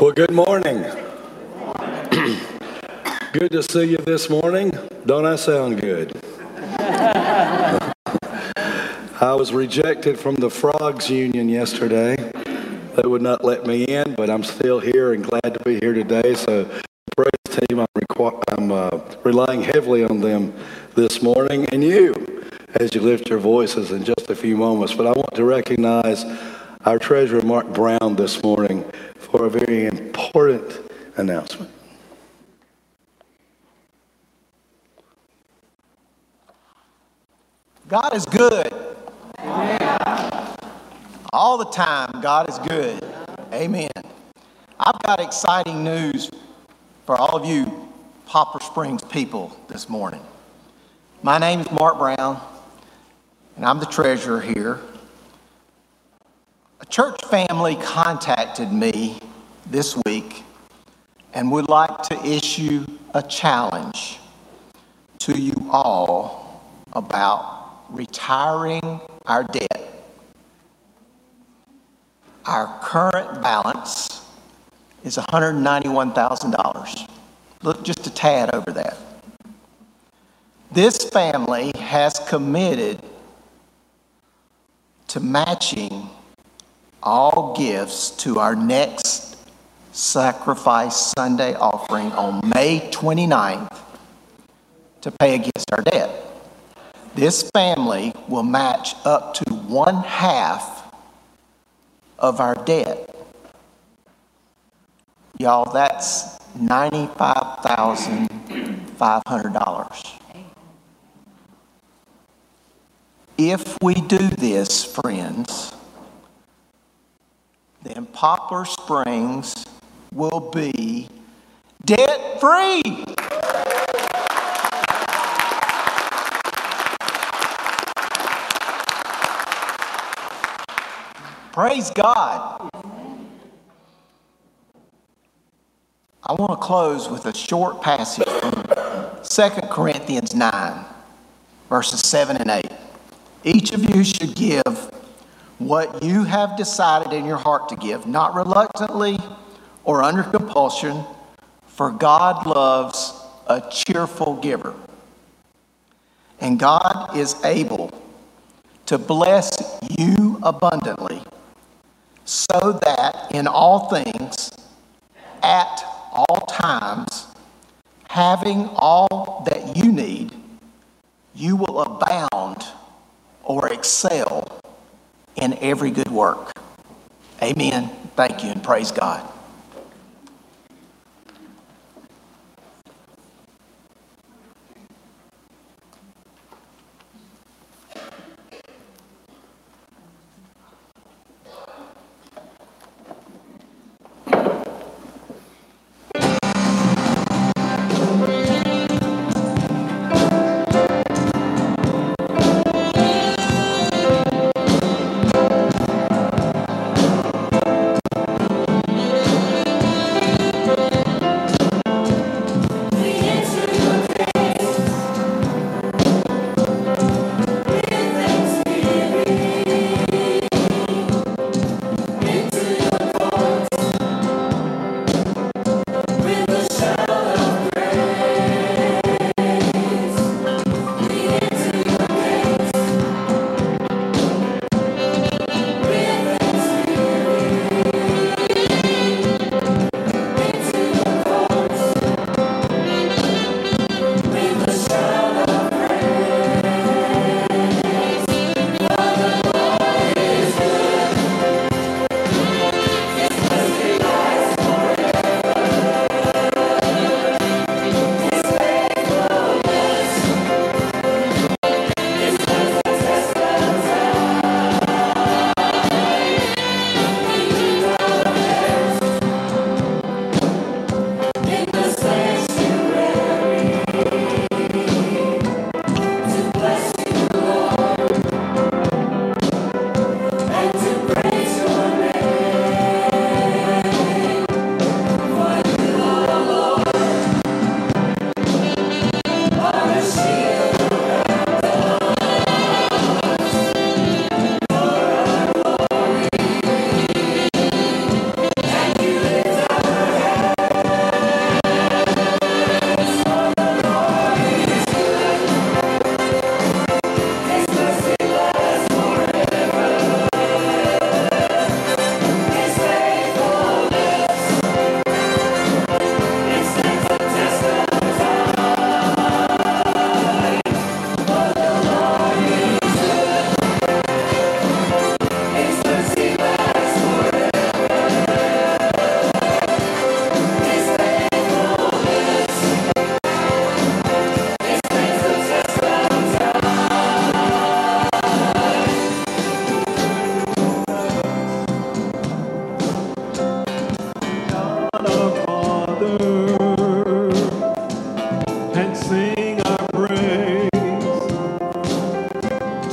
Well, good morning. good to see you this morning. Don't I sound good? I was rejected from the Frogs Union yesterday. They would not let me in, but I'm still here and glad to be here today. So, praise team, I'm, requ- I'm uh, relying heavily on them this morning and you as you lift your voices in just a few moments. But I want to recognize our treasurer, Mark Brown, this morning for a very important announcement. God is good. Amen. All the time, God is good. Amen. I've got exciting news for all of you Poplar Springs people this morning. My name is Mark Brown, and I'm the treasurer here church family contacted me this week and would like to issue a challenge to you all about retiring our debt. Our current balance is $191,000. Look just a tad over that. This family has committed to matching all gifts to our next Sacrifice Sunday offering on May 29th to pay against our debt. This family will match up to one half of our debt. Y'all, that's $95,500. If we do this, friends, then Poplar Springs will be debt free. Praise God. I want to close with a short passage from 2 Corinthians 9, verses 7 and 8. Each of you should give what you have decided in your heart to give, not reluctantly or under compulsion, for God loves a cheerful giver. And God is able to bless you abundantly, so that in all things, at all times, having all that you need, you will abound or excel in every good work. Amen. Thank you and praise God.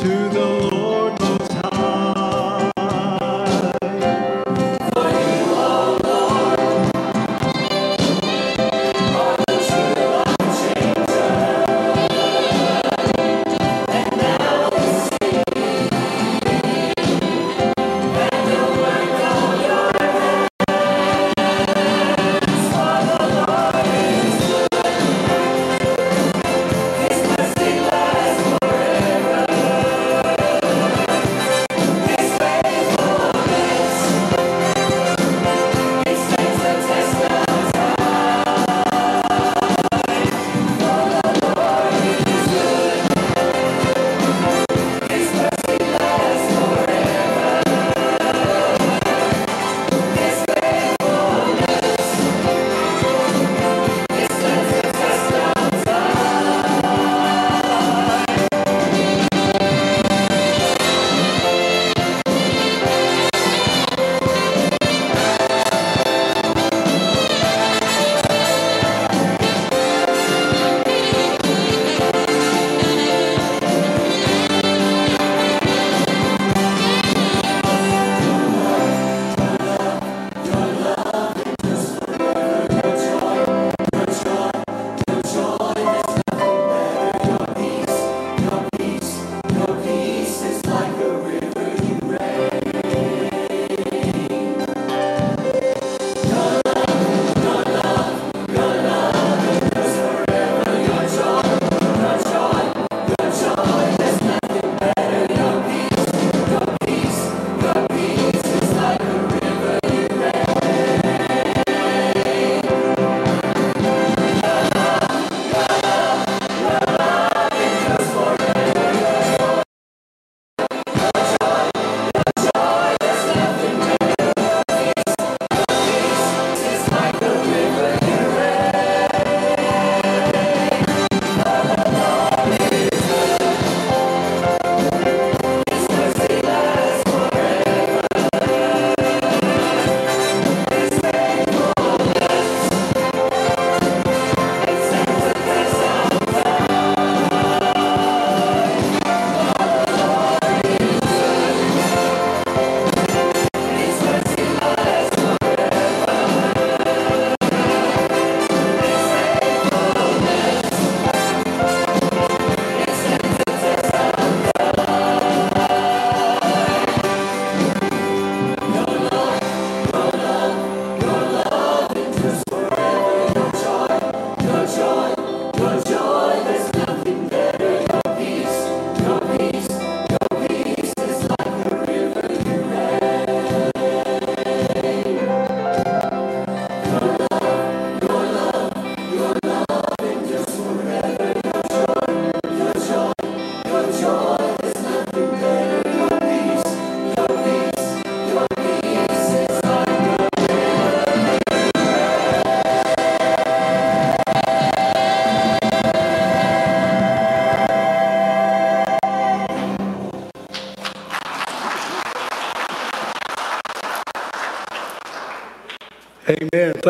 Amen.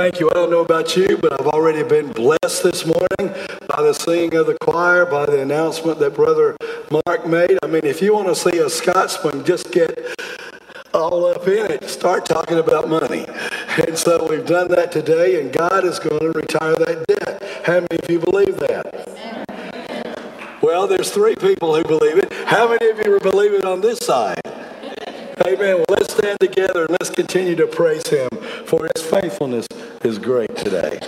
Thank you. I don't know about you, but I've already been blessed this morning by the singing of the choir, by the announcement that Brother Mark made. I mean, if you want to see a Scotsman just get all up in it, start talking about money. And so we've done that today, and God is going to retire that debt. How many of you believe that? Well, there's three people who believe it. How many of you believe it on this side? Amen. Well, let's stand together and let's continue to praise him for his faithfulness is great today.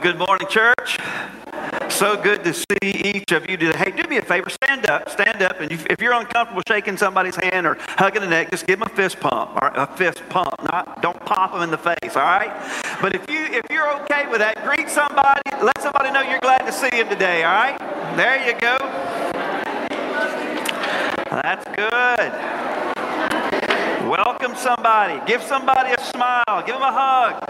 Good morning, church. So good to see each of you today. Hey, do me a favor, stand up, stand up, and if you're uncomfortable shaking somebody's hand or hugging the neck, just give them a fist pump, all right? A fist pump, not don't pop them in the face, all right? But if you if you're okay with that, greet somebody, let somebody know you're glad to see them today, all right? There you go. That's good. Welcome somebody. Give somebody a smile. Give them a hug.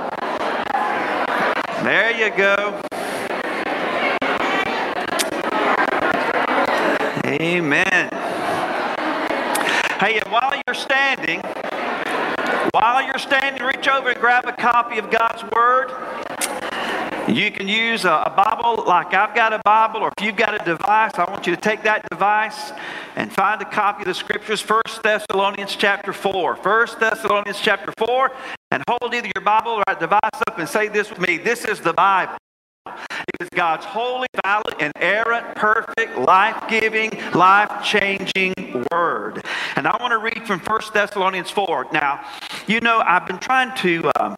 There you go. Amen. Hey, and while you're standing, while you're standing, reach over and grab a copy of God's Word. You can use a, a Bible like I've got a Bible, or if you've got a device, I want you to take that device and find a copy of the Scriptures, 1 Thessalonians chapter 4. 1 Thessalonians chapter 4, and hold either your Bible or device up and say this with me. This is the Bible. It is God's holy, valid, inerrant, perfect, life-giving, life-changing word. And I want to read from 1 Thessalonians 4. Now, you know, I've been trying to um,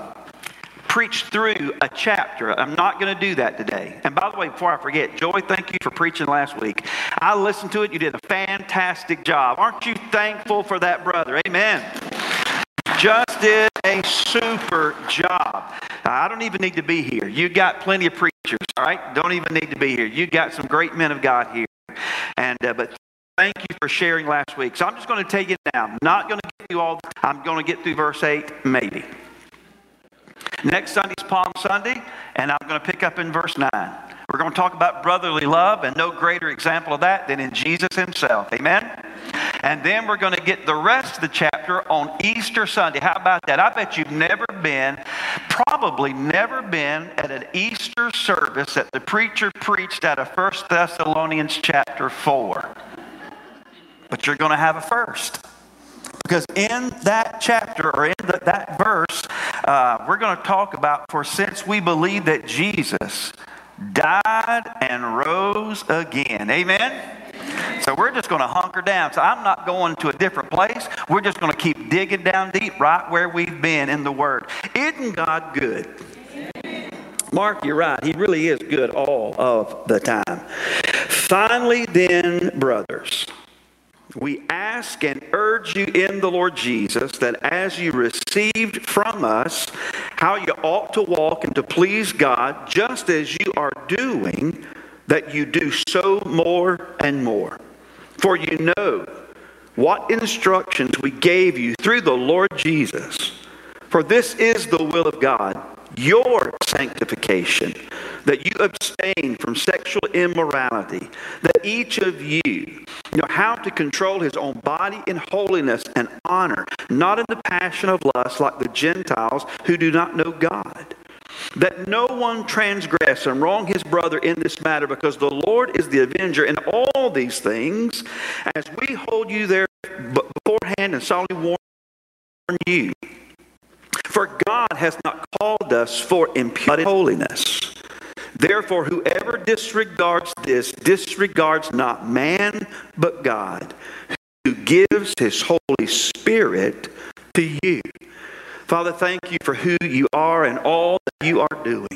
preach through a chapter. I'm not going to do that today. And by the way, before I forget, Joy, thank you for preaching last week. I listened to it. You did a fantastic job. Aren't you thankful for that, brother? Amen just did a super job. I don't even need to be here. You got plenty of preachers, all right? Don't even need to be here. You got some great men of God here. And uh, but thank you for sharing last week. So I'm just going to take it down. Not going to get through all. I'm going to get through verse eight, maybe. Next Sunday's Palm Sunday, and I'm going to pick up in verse 9. We're going to talk about brotherly love, and no greater example of that than in Jesus himself. Amen? And then we're going to get the rest of the chapter on Easter Sunday. How about that? I bet you've never been, probably never been at an Easter service that the preacher preached out of 1 Thessalonians chapter 4. But you're going to have a first. Because in that chapter or in the, that verse, uh, we're going to talk about for since we believe that Jesus died and rose again. Amen? So we're just going to hunker down. So I'm not going to a different place. We're just going to keep digging down deep right where we've been in the Word. Isn't God good? Mark, you're right. He really is good all of the time. Finally, then, brothers. We ask and urge you in the Lord Jesus that as you received from us how you ought to walk and to please God, just as you are doing, that you do so more and more. For you know what instructions we gave you through the Lord Jesus. For this is the will of God, your sanctification, that you abstain from sexual immorality, that each of you know how to control his own body in holiness and honor, not in the passion of lust like the Gentiles who do not know God. That no one transgress and wrong his brother in this matter, because the Lord is the avenger in all these things, as we hold you there beforehand and solemnly warn you. For God has not us for impurity holiness, Therefore, whoever disregards this disregards not man, but God, who gives his Holy Spirit to you. Father, thank you for who you are and all that you are doing.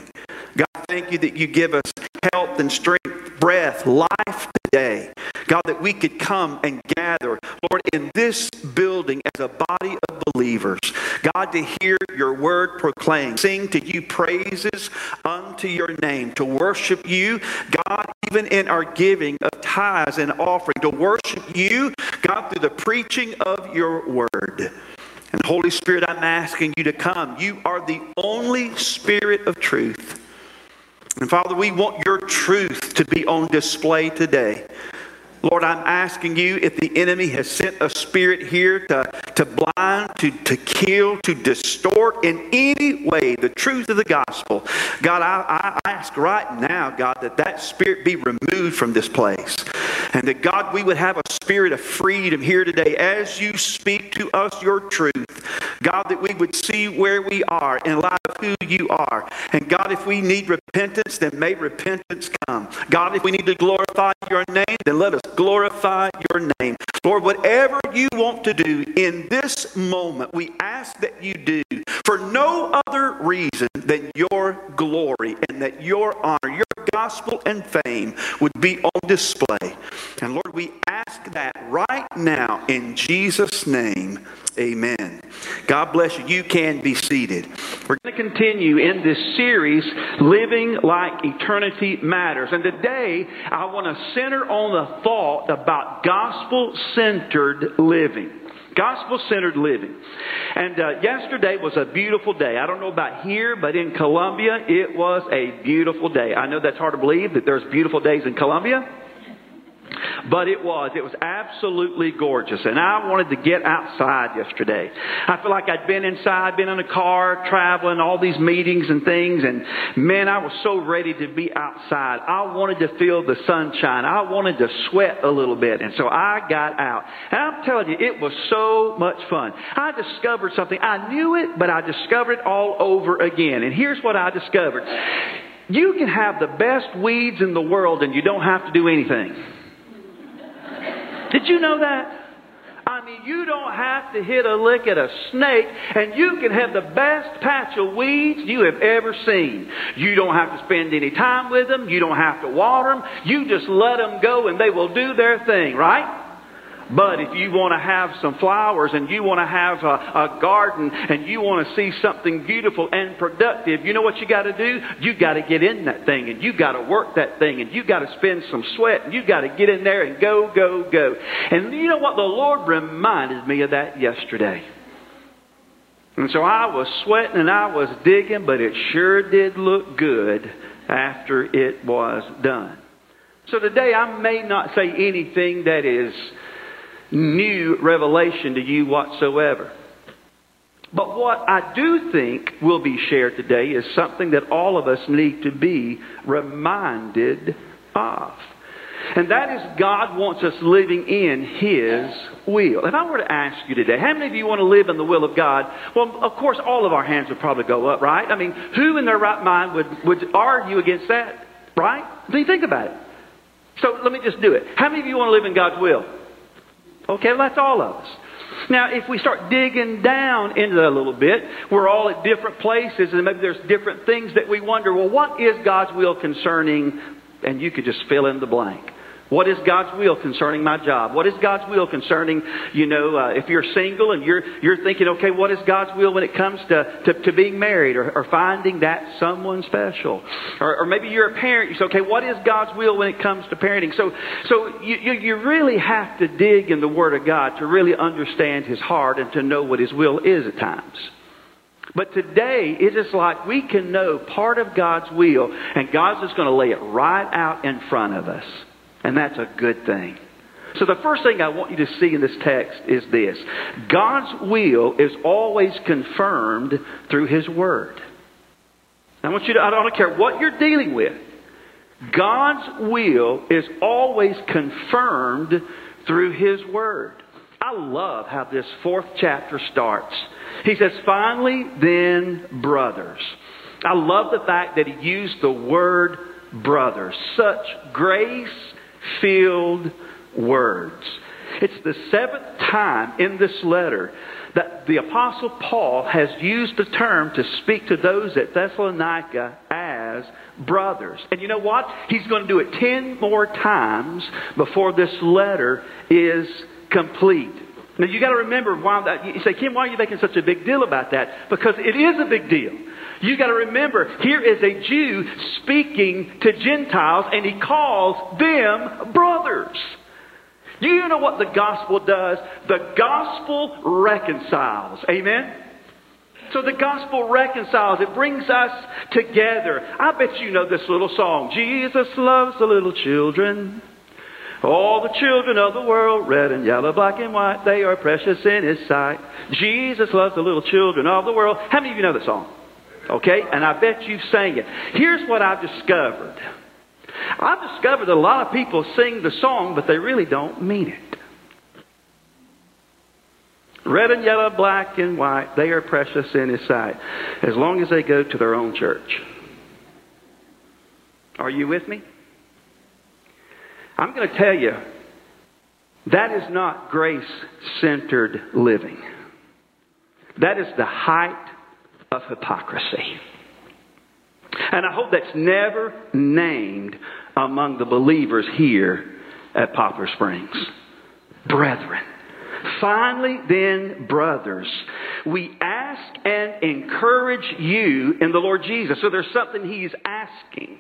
God, thank you that you give us health and strength, breath, life today. God, that we could come and gather, Lord, in this building as a body of believers. God, to hear your word proclaimed, sing to you praises unto your name, to worship you, God, even in our giving of tithes and offering, to worship you, God, through the preaching of your word. And Holy Spirit, I'm asking you to come. You are the only Spirit of truth. And Father, we want your truth to be on display today. Lord, I'm asking you if the enemy has sent a spirit here to, to blind, to, to kill, to distort in any way the truth of the gospel, God, I, I ask right now, God, that that spirit be removed from this place. And that, God, we would have a spirit of freedom here today as you speak to us your truth. God, that we would see where we are in light of who you are. And God, if we need repentance, then may repentance come. God, if we need to glorify your name, then let us glorify your name. Lord, whatever you want to do in this moment, we ask that you do for no other reason than your glory and that your honor, your gospel and fame would be on display. And Lord, we ask that right now in Jesus' name. Amen. God bless you. You can be seated. We're going to continue in this series, Living Like Eternity Matters. And today, I want to center on the thought about gospel centered living. Gospel centered living. And uh, yesterday was a beautiful day. I don't know about here, but in Columbia, it was a beautiful day. I know that's hard to believe that there's beautiful days in Columbia. But it was. It was absolutely gorgeous. And I wanted to get outside yesterday. I feel like I'd been inside, been in a car, traveling, all these meetings and things. And man, I was so ready to be outside. I wanted to feel the sunshine. I wanted to sweat a little bit. And so I got out. And I'm telling you, it was so much fun. I discovered something. I knew it, but I discovered it all over again. And here's what I discovered. You can have the best weeds in the world and you don't have to do anything. Did you know that? I mean, you don't have to hit a lick at a snake, and you can have the best patch of weeds you have ever seen. You don't have to spend any time with them. You don't have to water them. You just let them go, and they will do their thing, right? But if you want to have some flowers and you want to have a, a garden and you want to see something beautiful and productive, you know what you got to do? You got to get in that thing and you got to work that thing and you got to spend some sweat and you got to get in there and go, go, go. And you know what? The Lord reminded me of that yesterday. And so I was sweating and I was digging, but it sure did look good after it was done. So today I may not say anything that is new revelation to you whatsoever. But what I do think will be shared today is something that all of us need to be reminded of. And that is God wants us living in His will. If I were to ask you today, how many of you want to live in the will of God? Well, of course, all of our hands would probably go up, right? I mean, who in their right mind would, would argue against that, right? Do you think about it? So let me just do it. How many of you want to live in God's will? Okay, well, that's all of us. Now, if we start digging down into that a little bit, we're all at different places, and maybe there's different things that we wonder, well, what is God's will concerning? And you could just fill in the blank. What is God's will concerning my job? What is God's will concerning, you know, uh, if you're single and you're, you're thinking, okay, what is God's will when it comes to, to, to being married or, or, finding that someone special? Or, or, maybe you're a parent, you say, okay, what is God's will when it comes to parenting? So, so you, you, you really have to dig in the Word of God to really understand His heart and to know what His will is at times. But today, it is like we can know part of God's will, and God's just going to lay it right out in front of us. And that's a good thing. So the first thing I want you to see in this text is this. God's will is always confirmed through His Word. I want you to, I don't care what you're dealing with. God's will is always confirmed through His Word. I love how this fourth chapter starts. He says, finally, then, brothers. I love the fact that he used the word brothers. Such grace filled words. It's the seventh time in this letter that the Apostle Paul has used the term to speak to those at Thessalonica as brothers. And you know what? He's going to do it ten more times before this letter is complete. Now you got to remember why that, you say, Kim, why are you making such a big deal about that? Because it is a big deal. You got to remember, here is a Jew speaking to Gentiles and he calls them brothers. Do you know what the gospel does? The gospel reconciles. Amen? So the gospel reconciles. It brings us together. I bet you know this little song. Jesus loves the little children. All the children of the world, red and yellow, black and white, they are precious in His sight. Jesus loves the little children of the world. How many of you know the song? Okay? And I bet you've sang it. Here's what I've discovered. I've discovered a lot of people sing the song, but they really don't mean it. Red and yellow, black and white, they are precious in His sight, as long as they go to their own church. Are you with me? I'm going to tell you, that is not grace centered living. That is the height of hypocrisy. And I hope that's never named among the believers here at Poplar Springs. Brethren. Finally, then, brothers, we ask and encourage you in the Lord Jesus. So there's something He's asking.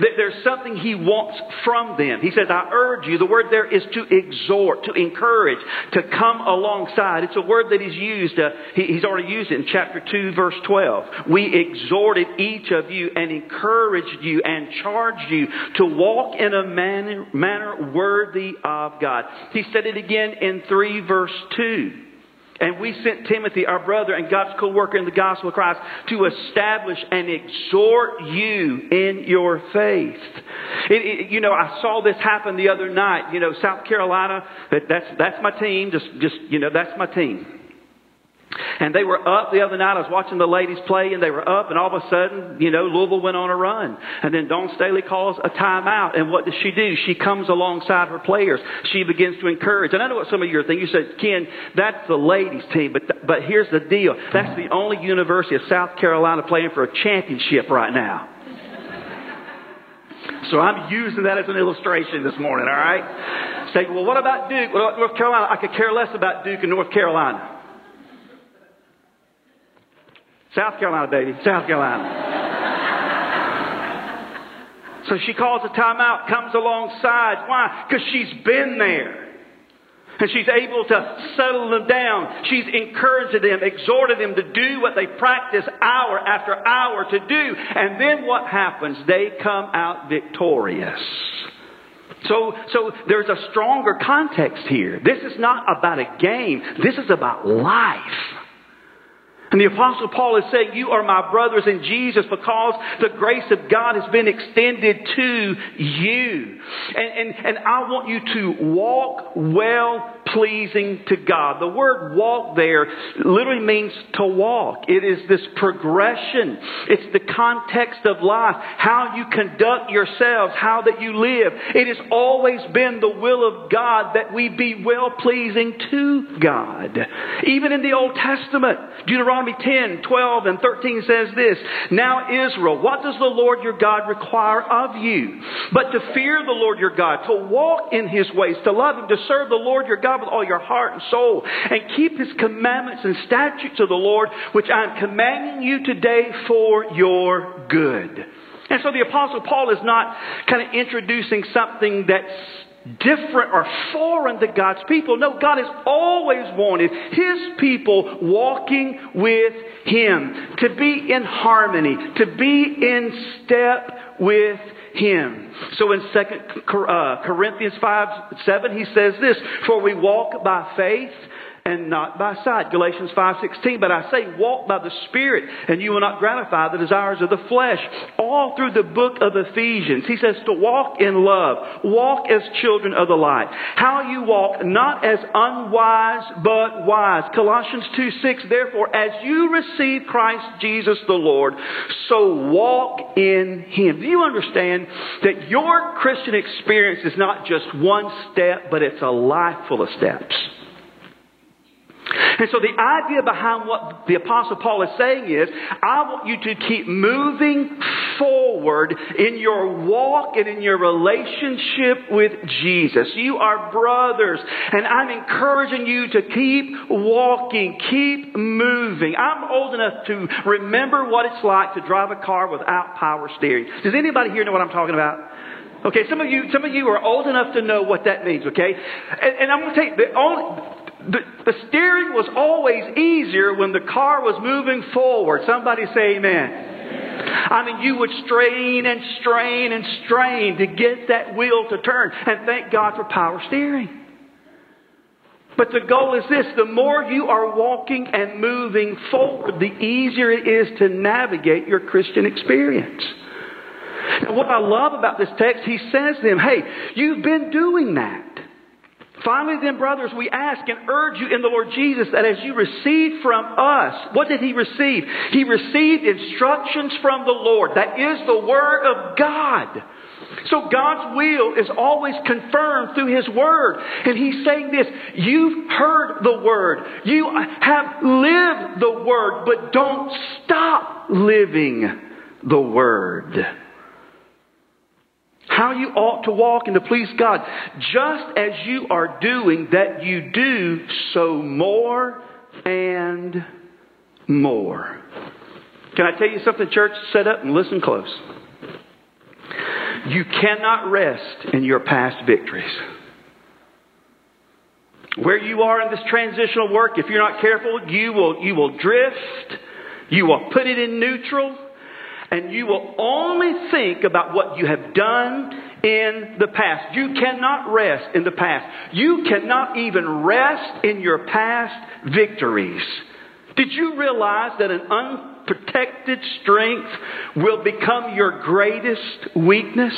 There's something He wants from them. He says, I urge you. The word there is to exhort, to encourage, to come alongside. It's a word that He's used. Uh, he, he's already used it in chapter 2, verse 12. We exhorted each of you and encouraged you and charged you to walk in a manner, manner worthy of God. He said it again in 3 verse 2. And we sent Timothy, our brother and God's co-worker in the gospel of Christ, to establish and exhort you in your faith. It, it, you know, I saw this happen the other night. You know, South Carolina, that, that's, that's my team. Just, just, you know, that's my team. And they were up the other night. I was watching the ladies play, and they were up, and all of a sudden, you know, Louisville went on a run. And then Dawn Staley calls a timeout. And what does she do? She comes alongside her players. She begins to encourage. And I know what some of you are thinking. You said, Ken, that's the ladies' team. But, th- but here's the deal. That's the only University of South Carolina playing for a championship right now. So I'm using that as an illustration this morning, all right? Say, well, what about Duke? Well, about North Carolina? I could care less about Duke and North Carolina. South Carolina, baby. South Carolina. so she calls a timeout, comes alongside. Why? Because she's been there. And she's able to settle them down. She's encouraged them, exhorted them to do what they practice hour after hour to do. And then what happens? They come out victorious. So, so there's a stronger context here. This is not about a game. This is about life. And the apostle Paul is saying, you are my brothers in Jesus because the grace of God has been extended to you. And, and, and I want you to walk well pleasing to God. The word walk there literally means to walk. It is this progression. It's the context of life, how you conduct yourselves, how that you live. It has always been the will of God that we be well pleasing to God. Even in the Old Testament, Deuteronomy 10, 12, and 13 says this, Now Israel, what does the Lord your God require of you? But to fear the Lord your God, to walk in his ways, to love him, to serve the Lord your God God with all your heart and soul and keep his commandments and statutes of the Lord, which I'm commanding you today for your good. And so the apostle Paul is not kind of introducing something that's different or foreign to God's people. No, God has always wanted His people walking with Him, to be in harmony, to be in step with him. So in 2 uh, Corinthians 5 7, he says this For we walk by faith and not by sight. Galatians 5:16. But I say, walk by the Spirit, and you will not gratify the desires of the flesh. All through the book of Ephesians, he says to walk in love, walk as children of the light. How you walk, not as unwise, but wise. Colossians 2:6. Therefore, as you receive Christ Jesus the Lord, so walk in Him. Do you understand that your Christian experience is not just one step, but it's a life full of steps? And so the idea behind what the Apostle Paul is saying is, I want you to keep moving forward in your walk and in your relationship with Jesus. You are brothers, and I'm encouraging you to keep walking, keep moving. I'm old enough to remember what it's like to drive a car without power steering. Does anybody here know what I'm talking about? Okay, some of you, some of you are old enough to know what that means. Okay, and, and I'm going to tell you the only the, the steering was always easier when the car was moving forward. Somebody say amen. I mean, you would strain and strain and strain to get that wheel to turn. And thank God for power steering. But the goal is this the more you are walking and moving forward, the easier it is to navigate your Christian experience. And what I love about this text, he says to them, hey, you've been doing that. Finally, then, brothers, we ask and urge you in the Lord Jesus that as you receive from us, what did he receive? He received instructions from the Lord. That is the Word of God. So God's will is always confirmed through His Word. And He's saying this, you've heard the Word. You have lived the Word, but don't stop living the Word how you ought to walk and to please God. Just as you are doing that, you do so more and more. Can I tell you something, church? Set up and listen close. You cannot rest in your past victories. Where you are in this transitional work, if you're not careful, you will, you will drift. You will put it in neutral and you will only think about what you have done in the past. You cannot rest in the past. You cannot even rest in your past victories. Did you realize that an unprotected strength will become your greatest weakness?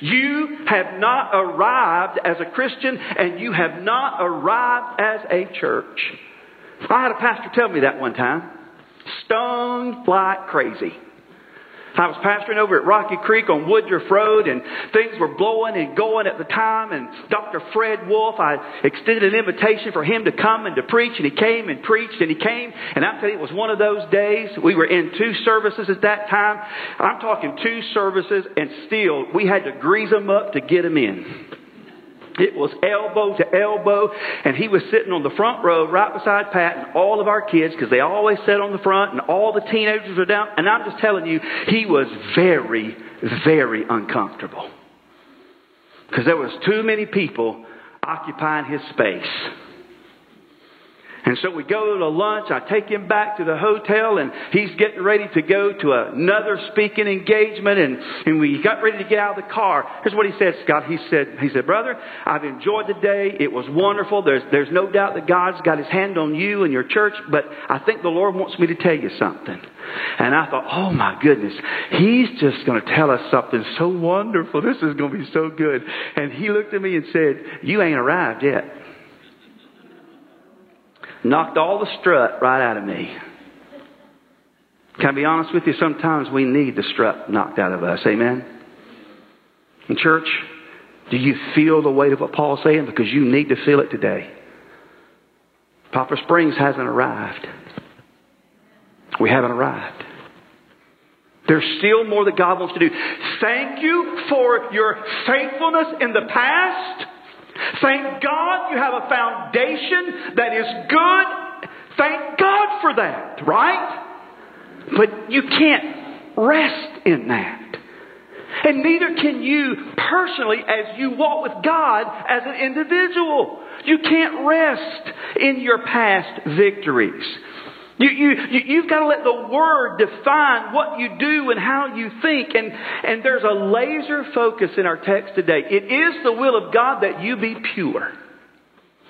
You have not arrived as a Christian and you have not arrived as a church. I had a pastor tell me that one time. Stoned like crazy. I was pastoring over at Rocky Creek on Woodruff Road, and things were blowing and going at the time. And Dr. Fred Wolfe, I extended an invitation for him to come and to preach, and he came and preached, and he came. And I'm telling you, it was one of those days. We were in two services at that time. I'm talking two services, and still we had to grease them up to get them in. It was elbow to elbow, and he was sitting on the front row right beside Pat and all of our kids because they always sat on the front, and all the teenagers were down. And I'm just telling you, he was very, very uncomfortable because there was too many people occupying his space. And so we go to lunch. I take him back to the hotel and he's getting ready to go to another speaking engagement. And, and we got ready to get out of the car. Here's what he said, Scott. He said, he said, brother, I've enjoyed the day. It was wonderful. There's, there's no doubt that God's got his hand on you and your church, but I think the Lord wants me to tell you something. And I thought, oh my goodness, he's just going to tell us something so wonderful. This is going to be so good. And he looked at me and said, you ain't arrived yet knocked all the strut right out of me. Can I be honest with you? Sometimes we need the strut knocked out of us. Amen? In church, do you feel the weight of what Paul's saying? Because you need to feel it today. Poplar Springs hasn't arrived. We haven't arrived. There's still more that God wants to do. Thank you for your faithfulness in the past. Thank God you have a foundation that is good. Thank God for that, right? But you can't rest in that. And neither can you personally as you walk with God as an individual. You can't rest in your past victories. You, you, you, have got to let the Word define what you do and how you think. And, and there's a laser focus in our text today. It is the will of God that you be pure.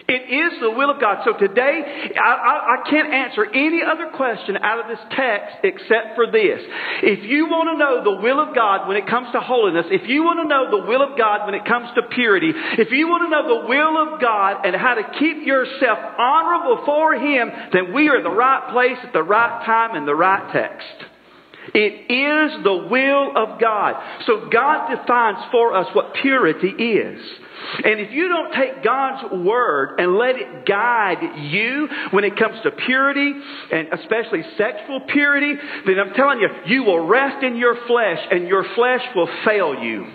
It is the will of God. So today, I, I, I, can't answer any other question out of this text except for this. If you want to know the will of God when it comes to holiness, if you want to know the will of God when it comes to purity, if you want to know the will of God and how to keep yourself honorable for Him, then we are the right place at the right time in the right text. It is the will of God. So God defines for us what purity is. And if you don't take God's word and let it guide you when it comes to purity, and especially sexual purity, then I'm telling you, you will rest in your flesh and your flesh will fail you.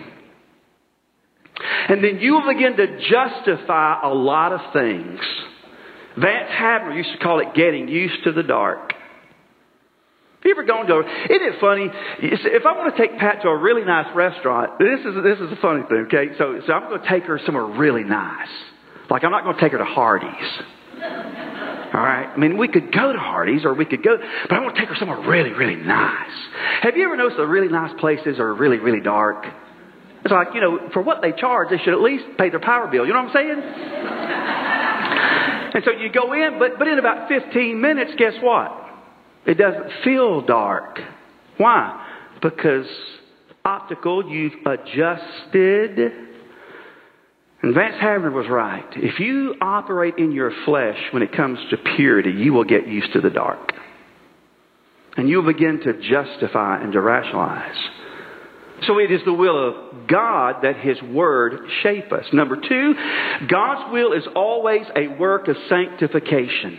And then you will begin to justify a lot of things. Vance Havner used to call it getting used to the dark. Have you ever gone to? Isn't it funny? If I want to take Pat to a really nice restaurant, this is this is a funny thing. Okay, so so I'm going to take her somewhere really nice. Like I'm not going to take her to Hardee's. All right. I mean, we could go to Hardee's or we could go, but I want to take her somewhere really, really nice. Have you ever noticed the really nice places are really, really dark? It's like, you know, for what they charge, they should at least pay their power bill. You know what I'm saying? and so you go in, but, but in about 15 minutes, guess what? It doesn't feel dark. Why? Because optical, you've adjusted. And Vance Havner was right. If you operate in your flesh when it comes to purity, you will get used to the dark. And you'll begin to justify and to rationalize. So it is the will of God that His Word shape us. Number two, God's will is always a work of sanctification.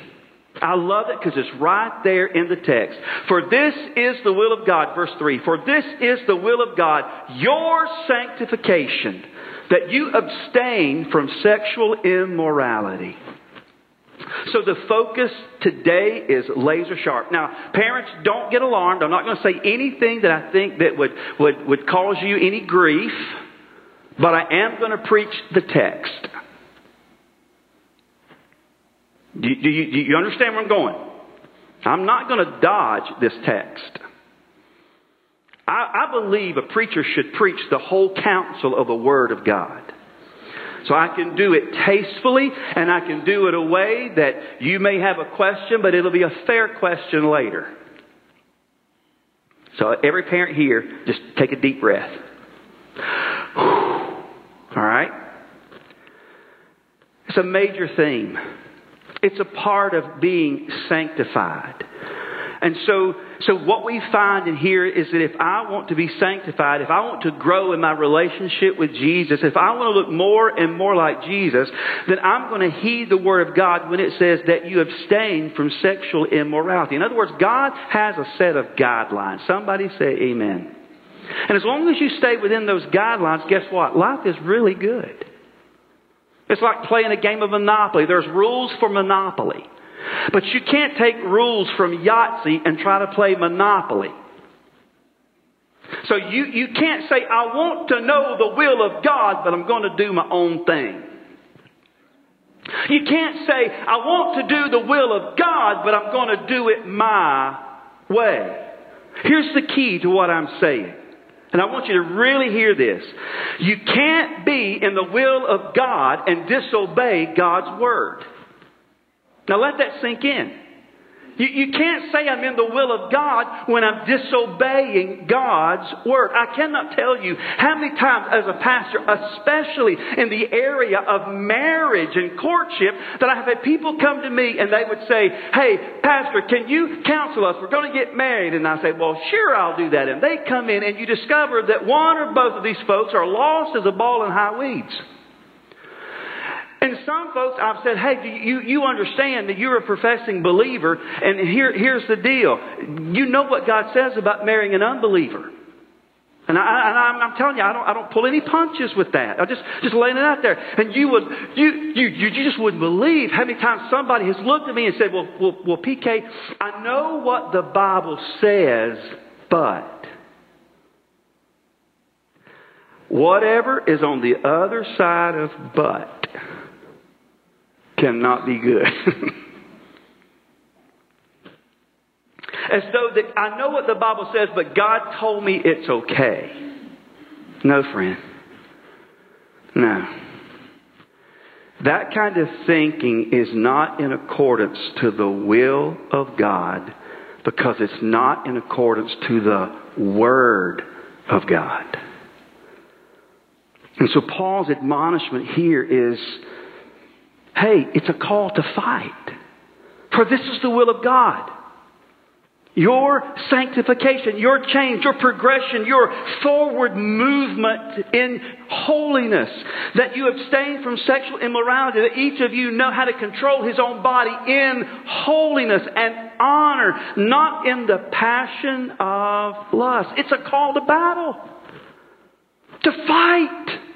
I love it because it's right there in the text. For this is the will of God, verse 3. For this is the will of God, your sanctification, that you abstain from sexual immorality. So the focus today is laser sharp. Now, parents, don't get alarmed. I'm not going to say anything that I think that would, would, would cause you any grief, but I am going to preach the text. Do you, do you, do you understand where I'm going? I'm not going to dodge this text. I, I believe a preacher should preach the whole counsel of the Word of God. So I can do it tastefully and I can do it a way that you may have a question, but it'll be a fair question later. So every parent here, just take a deep breath. All right? It's a major theme. It's a part of being sanctified. And so, so what we find in here is that if I want to be sanctified, if I want to grow in my relationship with Jesus, if I want to look more and more like Jesus, then I'm going to heed the Word of God when it says that you abstain from sexual immorality. In other words, God has a set of guidelines. Somebody say amen. And as long as you stay within those guidelines, guess what? Life is really good. It's like playing a game of Monopoly. There's rules for Monopoly. But you can't take rules from Yahtzee and try to play Monopoly. So you, you can't say, I want to know the will of God, but I'm going to do my own thing. You can't say, I want to do the will of God, but I'm going to do it my way. Here's the key to what I'm saying. And I want you to really hear this. You can't be in the will of God and disobey God's word. Now let that sink in. You, you can't say I'm in the will of God when I'm disobeying God's word. I cannot tell you how many times as a pastor, especially in the area of marriage and courtship, that I have had people come to me and they would say, Hey, pastor, can you counsel us? We're going to get married. And I say, Well, sure, I'll do that. And they come in and you discover that one or both of these folks are lost as a ball in high weeds. And some folks, I've said, hey, do you, you understand that you're a professing believer, and here, here's the deal. You know what God says about marrying an unbeliever. And, I, am telling you, I don't, I don't pull any punches with that. I just, just laying it out there. And you would, you, you, you just wouldn't believe how many times somebody has looked at me and said, well, well, well, PK, I know what the Bible says, but whatever is on the other side of but cannot be good. As though that I know what the Bible says, but God told me it's okay. No, friend. No. That kind of thinking is not in accordance to the will of God because it's not in accordance to the Word of God. And so Paul's admonishment here is hey, it's a call to fight. For this is the will of God. Your sanctification, your change, your progression, your forward movement in holiness, that you abstain from sexual immorality, that each of you know how to control his own body in holiness and honor, not in the passion of lust. It's a call to battle, to fight.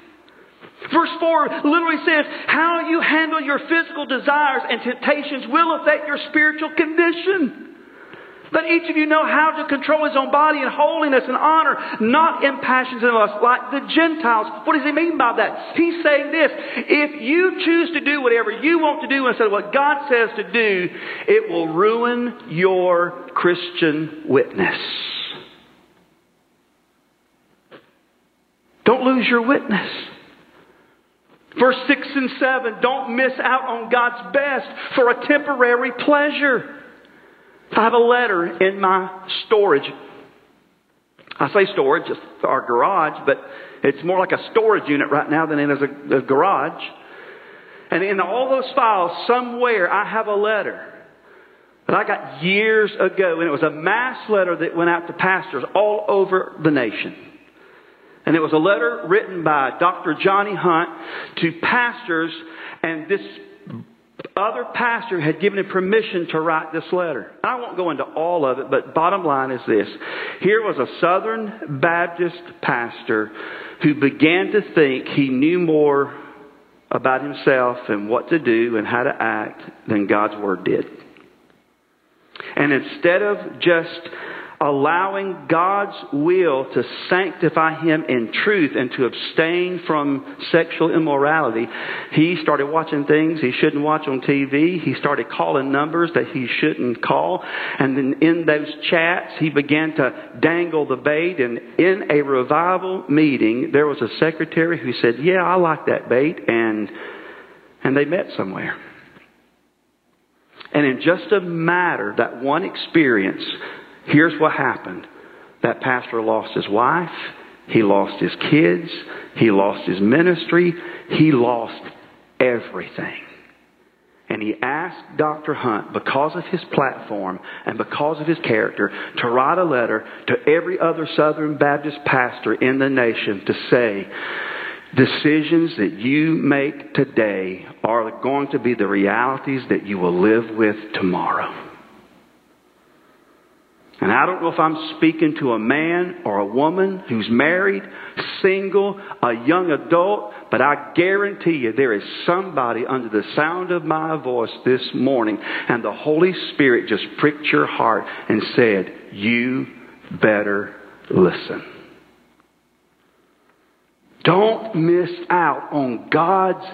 Verse 4 literally says, How you handle your physical desires and temptations will affect your spiritual condition. Let each of you know how to control his own body in holiness and honor, not in passions and lust, like the Gentiles. What does he mean by that? He's saying this if you choose to do whatever you want to do instead of what God says to do, it will ruin your Christian witness. Don't lose your witness. Verse 6 and 7 don't miss out on God's best for a temporary pleasure. I have a letter in my storage. I say storage, it's our garage, but it's more like a storage unit right now than it is a, a garage. And in all those files, somewhere, I have a letter that I got years ago, and it was a mass letter that went out to pastors all over the nation. And it was a letter written by Dr. Johnny Hunt to pastors, and this other pastor had given him permission to write this letter. I won't go into all of it, but bottom line is this. Here was a Southern Baptist pastor who began to think he knew more about himself and what to do and how to act than God's Word did. And instead of just allowing God's will to sanctify him in truth and to abstain from sexual immorality, he started watching things he shouldn't watch on TV. He started calling numbers that he shouldn't call. And then in those chats, he began to dangle the bait. And in a revival meeting, there was a secretary who said, Yeah, I like that bait. And, and they met somewhere. And in just a matter, that one experience, Here's what happened. That pastor lost his wife. He lost his kids. He lost his ministry. He lost everything. And he asked Dr. Hunt, because of his platform and because of his character, to write a letter to every other Southern Baptist pastor in the nation to say, decisions that you make today are going to be the realities that you will live with tomorrow. And I don't know if I'm speaking to a man or a woman who's married, single, a young adult, but I guarantee you there is somebody under the sound of my voice this morning and the Holy Spirit just pricked your heart and said, you better listen. Don't miss out on God's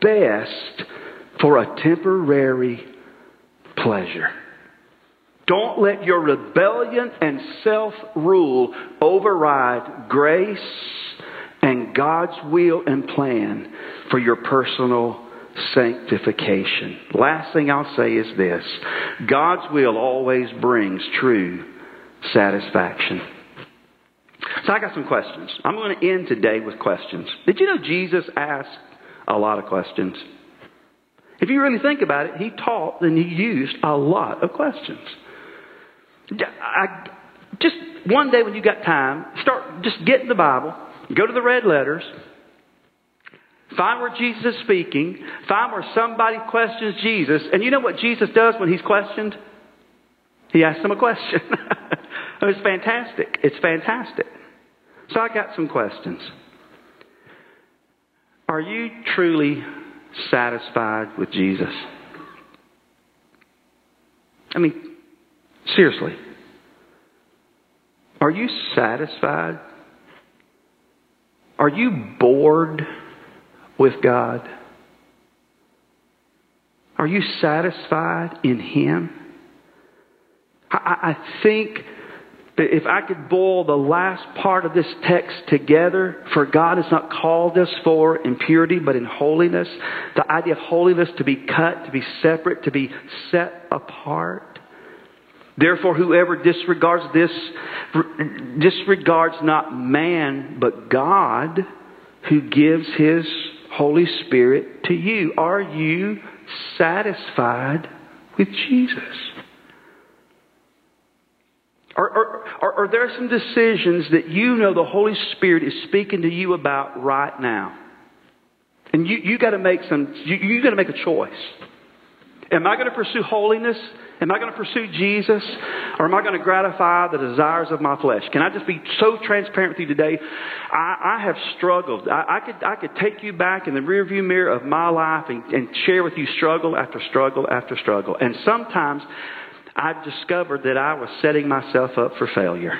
best for a temporary pleasure. Don't let your rebellion and self rule override grace and God's will and plan for your personal sanctification. Last thing I'll say is this God's will always brings true satisfaction. So I got some questions. I'm going to end today with questions. Did you know Jesus asked a lot of questions? If you really think about it, he taught and he used a lot of questions. I, just one day when you got time, start just get in the Bible, go to the red letters, find where Jesus is speaking, find where somebody questions Jesus, and you know what Jesus does when he's questioned? He asks them a question. Oh, it's fantastic. It's fantastic. So I got some questions. Are you truly satisfied with Jesus? I mean, Seriously. Are you satisfied? Are you bored with God? Are you satisfied in Him? I, I think if I could boil the last part of this text together, for God has not called us for impurity, but in holiness. The idea of holiness to be cut, to be separate, to be set apart. Therefore, whoever disregards this, disregards not man, but God, who gives his Holy Spirit to you. Are you satisfied with Jesus? Are, are, are, are there some decisions that you know the Holy Spirit is speaking to you about right now? And you, you gotta make some, you, you gotta make a choice. Am I going to pursue holiness? Am I going to pursue Jesus? Or am I going to gratify the desires of my flesh? Can I just be so transparent with you today? I, I have struggled. I, I, could, I could take you back in the rearview mirror of my life and, and share with you struggle after struggle after struggle. And sometimes I've discovered that I was setting myself up for failure.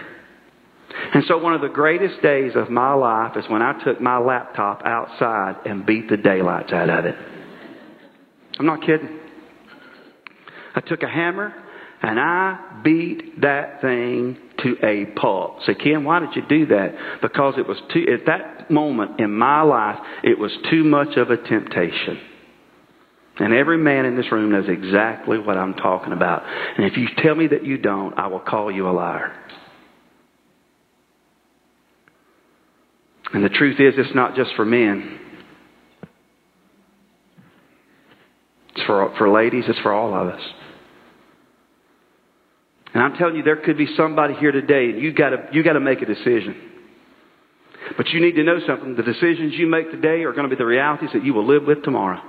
And so one of the greatest days of my life is when I took my laptop outside and beat the daylights out of it. I'm not kidding. I took a hammer and I beat that thing to a pulp. Say, Ken, why did you do that? Because it was too, at that moment in my life, it was too much of a temptation. And every man in this room knows exactly what I'm talking about. And if you tell me that you don't, I will call you a liar. And the truth is, it's not just for men. It's for, for ladies, it's for all of us. And I'm telling you, there could be somebody here today, and you gotta, you gotta make a decision. But you need to know something. The decisions you make today are going to be the realities that you will live with tomorrow.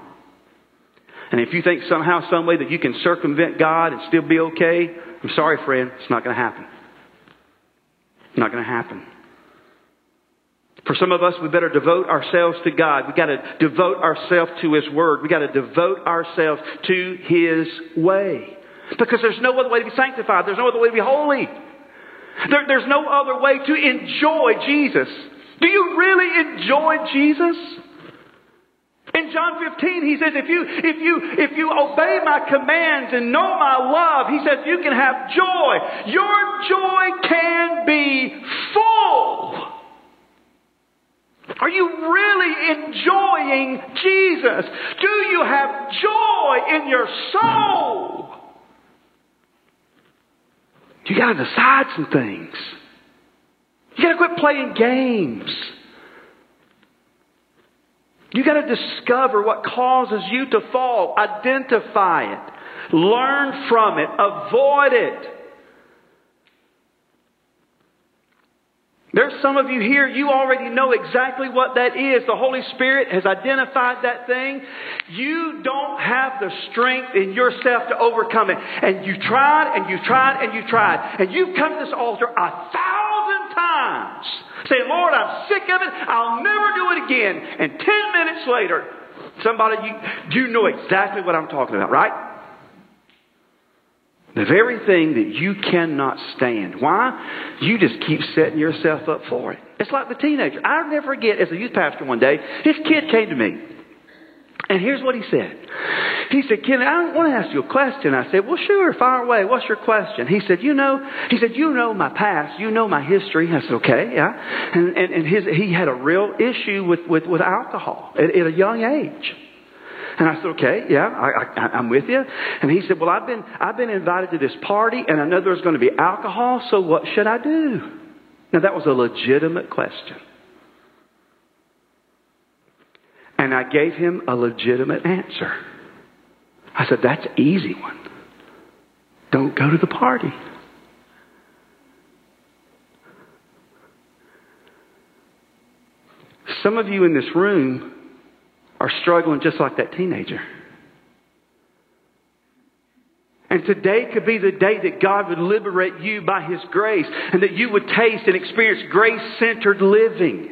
And if you think somehow, some way that you can circumvent God and still be okay, I'm sorry, friend, it's not going to happen. It's not going to happen. For some of us, we better devote ourselves to God. We got to devote ourselves to His Word. We got to devote ourselves to His way. Because there's no other way to be sanctified. There's no other way to be holy. There, there's no other way to enjoy Jesus. Do you really enjoy Jesus? In John 15, he says, if you, if you, if you obey my commands and know my love, he says, you can have joy. Your joy can be full. Are you really enjoying Jesus? Do you have joy in your soul? You got to decide some things. You got to quit playing games. You got to discover what causes you to fall, identify it, learn from it, avoid it. There's some of you here, you already know exactly what that is. The Holy Spirit has identified that thing. You don't have the strength in yourself to overcome it. And you tried and you tried and you tried. And you've come to this altar a thousand times saying, Lord, I'm sick of it. I'll never do it again. And ten minutes later, somebody, you, you know exactly what I'm talking about, right? The very thing that you cannot stand. Why? You just keep setting yourself up for it. It's like the teenager. I'll never forget, as a youth pastor one day, this kid came to me. And here's what he said. He said, Ken, I don't want to ask you a question. I said, well, sure, fire away. What's your question? He said, you know, he said, you know my past. You know my history. I said, okay, yeah. And, and, and his, he had a real issue with, with, with alcohol at, at a young age. And I said, okay, yeah, I, I'm with you. And he said, well, I've been, I've been invited to this party and I know there's going to be alcohol, so what should I do? Now that was a legitimate question. And I gave him a legitimate answer. I said, that's an easy one. Don't go to the party. Some of you in this room are struggling just like that teenager. And today could be the day that God would liberate you by His grace and that you would taste and experience grace centered living.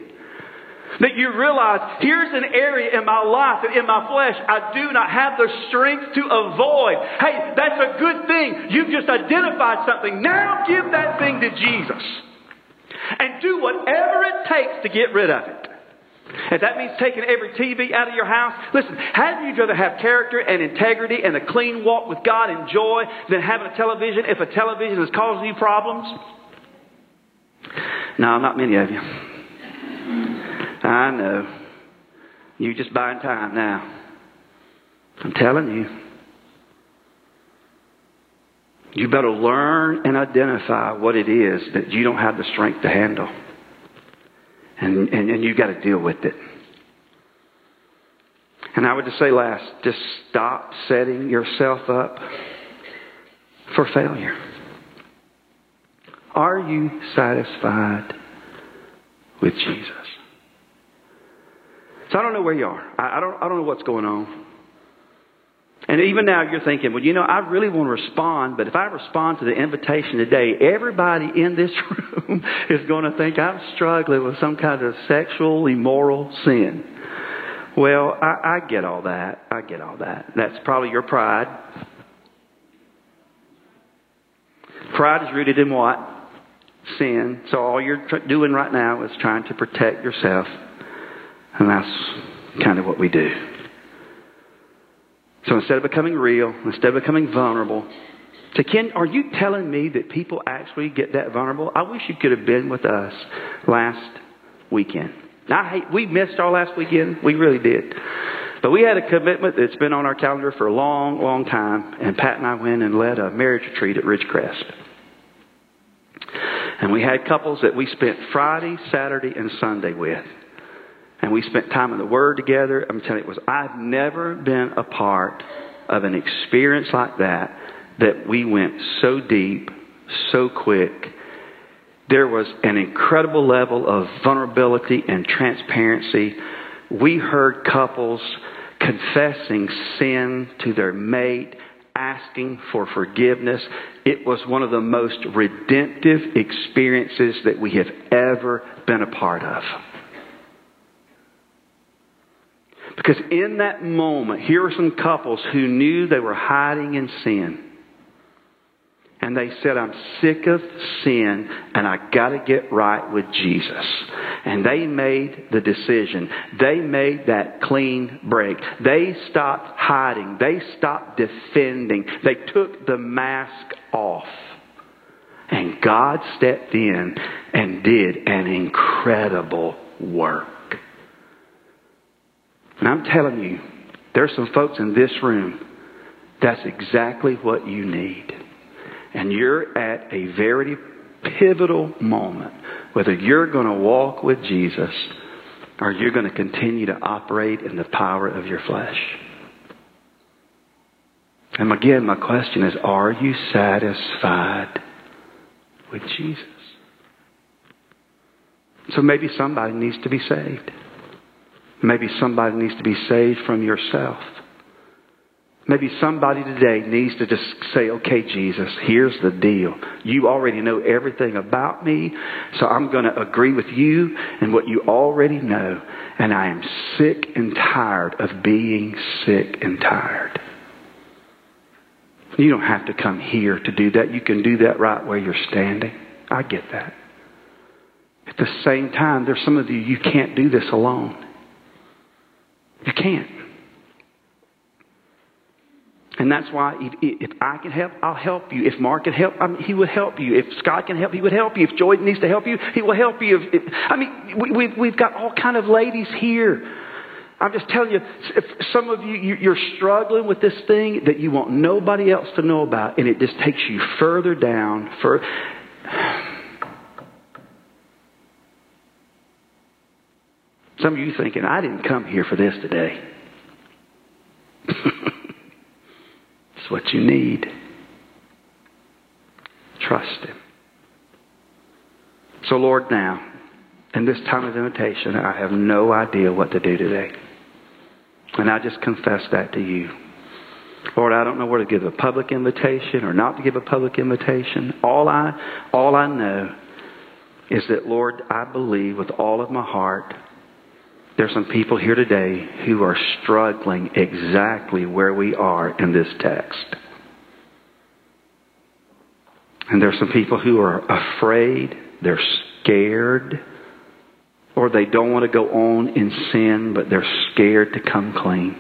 That you realize here's an area in my life and in my flesh I do not have the strength to avoid. Hey, that's a good thing. You've just identified something. Now give that thing to Jesus. And do whatever it takes to get rid of it. If that means taking every TV out of your house, listen, hadn't you rather have character and integrity and a clean walk with God and joy than having a television if a television is causing you problems? No, not many of you. I know. You're just buying time now. I'm telling you. You better learn and identify what it is that you don't have the strength to handle. And, and, and you got to deal with it. And I would just say last, just stop setting yourself up for failure. Are you satisfied with Jesus? So I don't know where you are. I, I don't, I don't know what's going on. And even now you're thinking, well, you know, I really want to respond, but if I respond to the invitation today, everybody in this room is going to think I'm struggling with some kind of sexual, immoral sin. Well, I, I get all that. I get all that. That's probably your pride. Pride is rooted in what? Sin. So all you're tr- doing right now is trying to protect yourself. And that's kind of what we do. So instead of becoming real, instead of becoming vulnerable, so Ken, are you telling me that people actually get that vulnerable? I wish you could have been with us last weekend. I hate, we missed our last weekend. We really did. But we had a commitment that's been on our calendar for a long, long time. And Pat and I went and led a marriage retreat at Ridgecrest. And we had couples that we spent Friday, Saturday, and Sunday with. And we spent time in the Word together. I'm telling you, it was, I've never been a part of an experience like that, that we went so deep, so quick. There was an incredible level of vulnerability and transparency. We heard couples confessing sin to their mate, asking for forgiveness. It was one of the most redemptive experiences that we have ever been a part of. Because in that moment, here were some couples who knew they were hiding in sin. And they said, I'm sick of sin and I gotta get right with Jesus. And they made the decision. They made that clean break. They stopped hiding. They stopped defending. They took the mask off. And God stepped in and did an incredible work. And I'm telling you, there's some folks in this room, that's exactly what you need. And you're at a very pivotal moment, whether you're going to walk with Jesus or you're going to continue to operate in the power of your flesh. And again, my question is, are you satisfied with Jesus? So maybe somebody needs to be saved. Maybe somebody needs to be saved from yourself. Maybe somebody today needs to just say, okay, Jesus, here's the deal. You already know everything about me, so I'm going to agree with you and what you already know. And I am sick and tired of being sick and tired. You don't have to come here to do that. You can do that right where you're standing. I get that. At the same time, there's some of you, you can't do this alone. You can't. And that's why if, if, I can help, I'll help you. If Mark can help, I mean, he would help you. If Scott can help, he would help you. If Joy needs to help you, he will help you. If, if, I mean, we, we've, we've got all kind of ladies here. I'm just telling you, if some of you, you're struggling with this thing that you want nobody else to know about, and it just takes you further down. Further. Some of you thinking, I didn't come here for this today. it's what you need. Trust Him. So, Lord, now, in this time of invitation, I have no idea what to do today. And I just confess that to you. Lord, I don't know where to give a public invitation or not to give a public invitation. All I, all I know is that, Lord, I believe with all of my heart there's some people here today who are struggling exactly where we are in this text. And there's some people who are afraid, they're scared, or they don't want to go on in sin, but they're scared to come clean.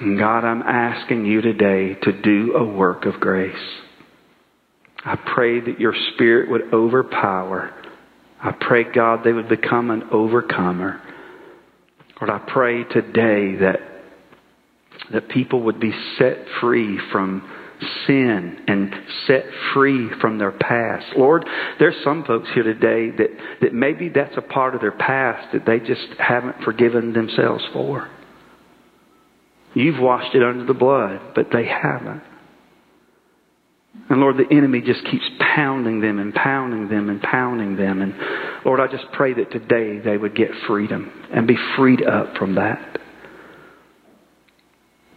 And God, I'm asking you today to do a work of grace. I pray that your spirit would overpower. I pray, God, they would become an overcomer. Lord, I pray today that, that people would be set free from sin and set free from their past. Lord, there's some folks here today that, that maybe that's a part of their past that they just haven't forgiven themselves for. You've washed it under the blood, but they haven't. And Lord, the enemy just keeps pounding them and pounding them and pounding them. And Lord, I just pray that today they would get freedom and be freed up from that.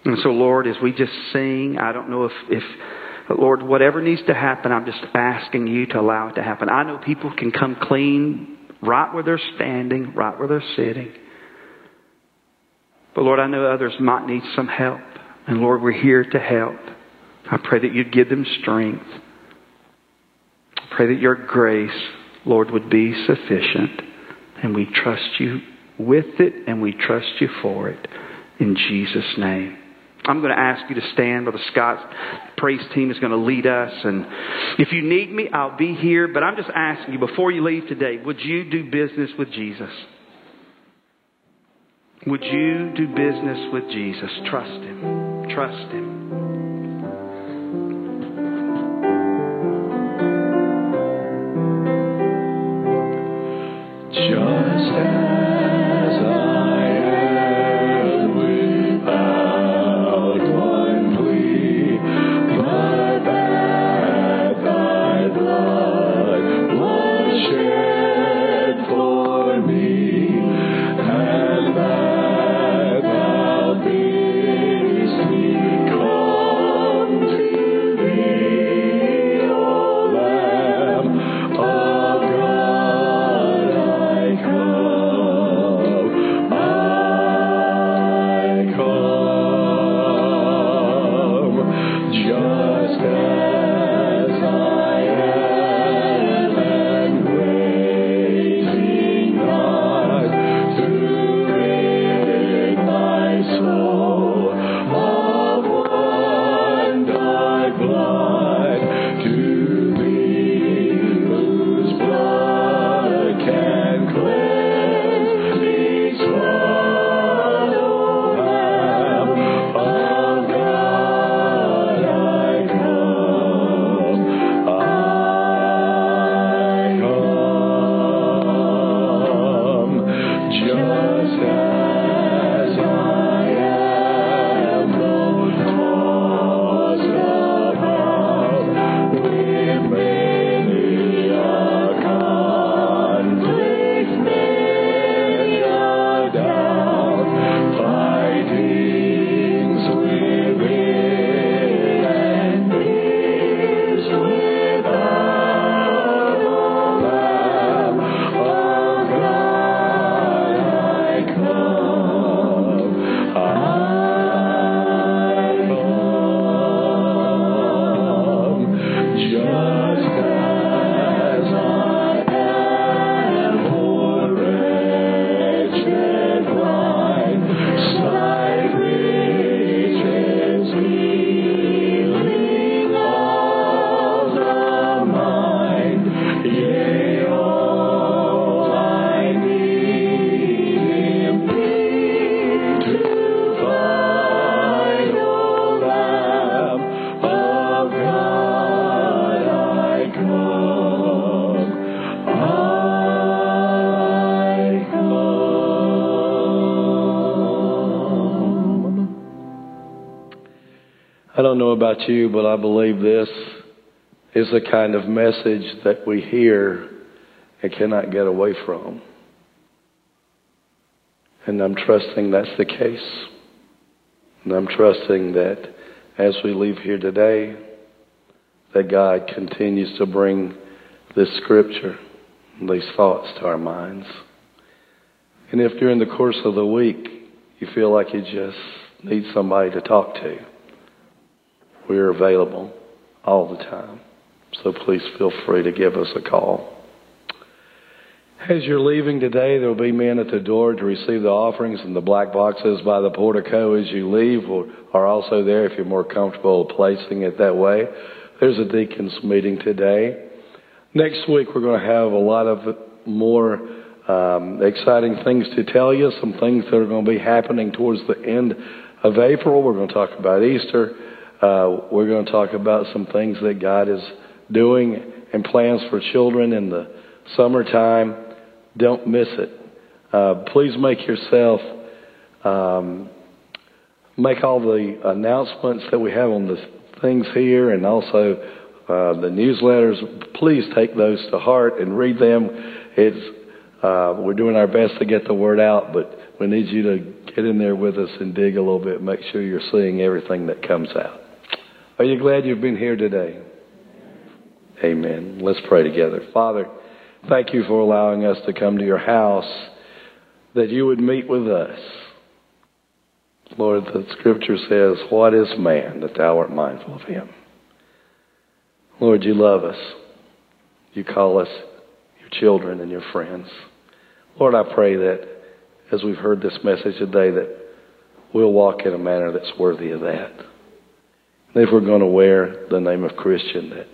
And so, Lord, as we just sing, I don't know if, if Lord, whatever needs to happen, I'm just asking you to allow it to happen. I know people can come clean right where they're standing, right where they're sitting. But Lord, I know others might need some help. And Lord, we're here to help. I pray that you'd give them strength. I pray that your grace, Lord, would be sufficient. And we trust you with it and we trust you for it. In Jesus' name. I'm going to ask you to stand. Brother Scott's praise team is going to lead us. And if you need me, I'll be here. But I'm just asking you, before you leave today, would you do business with Jesus? Would you do business with Jesus? Trust Him. Trust Him. About you, but I believe this is the kind of message that we hear and cannot get away from. And I'm trusting that's the case. And I'm trusting that as we leave here today, that God continues to bring this scripture, these thoughts to our minds. And if during the course of the week you feel like you just need somebody to talk to, we're available all the time. So please feel free to give us a call. As you're leaving today, there will be men at the door to receive the offerings, and the black boxes by the portico as you leave are also there if you're more comfortable placing it that way. there's a deacons meeting today. Next week, we're going to have a lot of more um, exciting things to tell you, some things that are going to be happening towards the end of April. We're going to talk about Easter. Uh, we're going to talk about some things that God is doing and plans for children in the summertime. Don't miss it. Uh, please make yourself um, make all the announcements that we have on the things here and also uh, the newsletters. Please take those to heart and read them. It's uh, we're doing our best to get the word out, but we need you to get in there with us and dig a little bit. Make sure you're seeing everything that comes out. Are you glad you've been here today? Amen. Let's pray together. Father, thank you for allowing us to come to your house, that you would meet with us. Lord, the scripture says, What is man that thou art mindful of him? Lord, you love us. You call us your children and your friends. Lord, I pray that as we've heard this message today, that we'll walk in a manner that's worthy of that. And if we're going to wear the name of Christian, that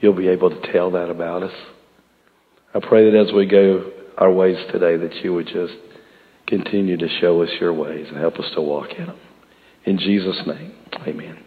you'll be able to tell that about us. I pray that as we go our ways today, that you would just continue to show us your ways and help us to walk in them. In Jesus' name, amen.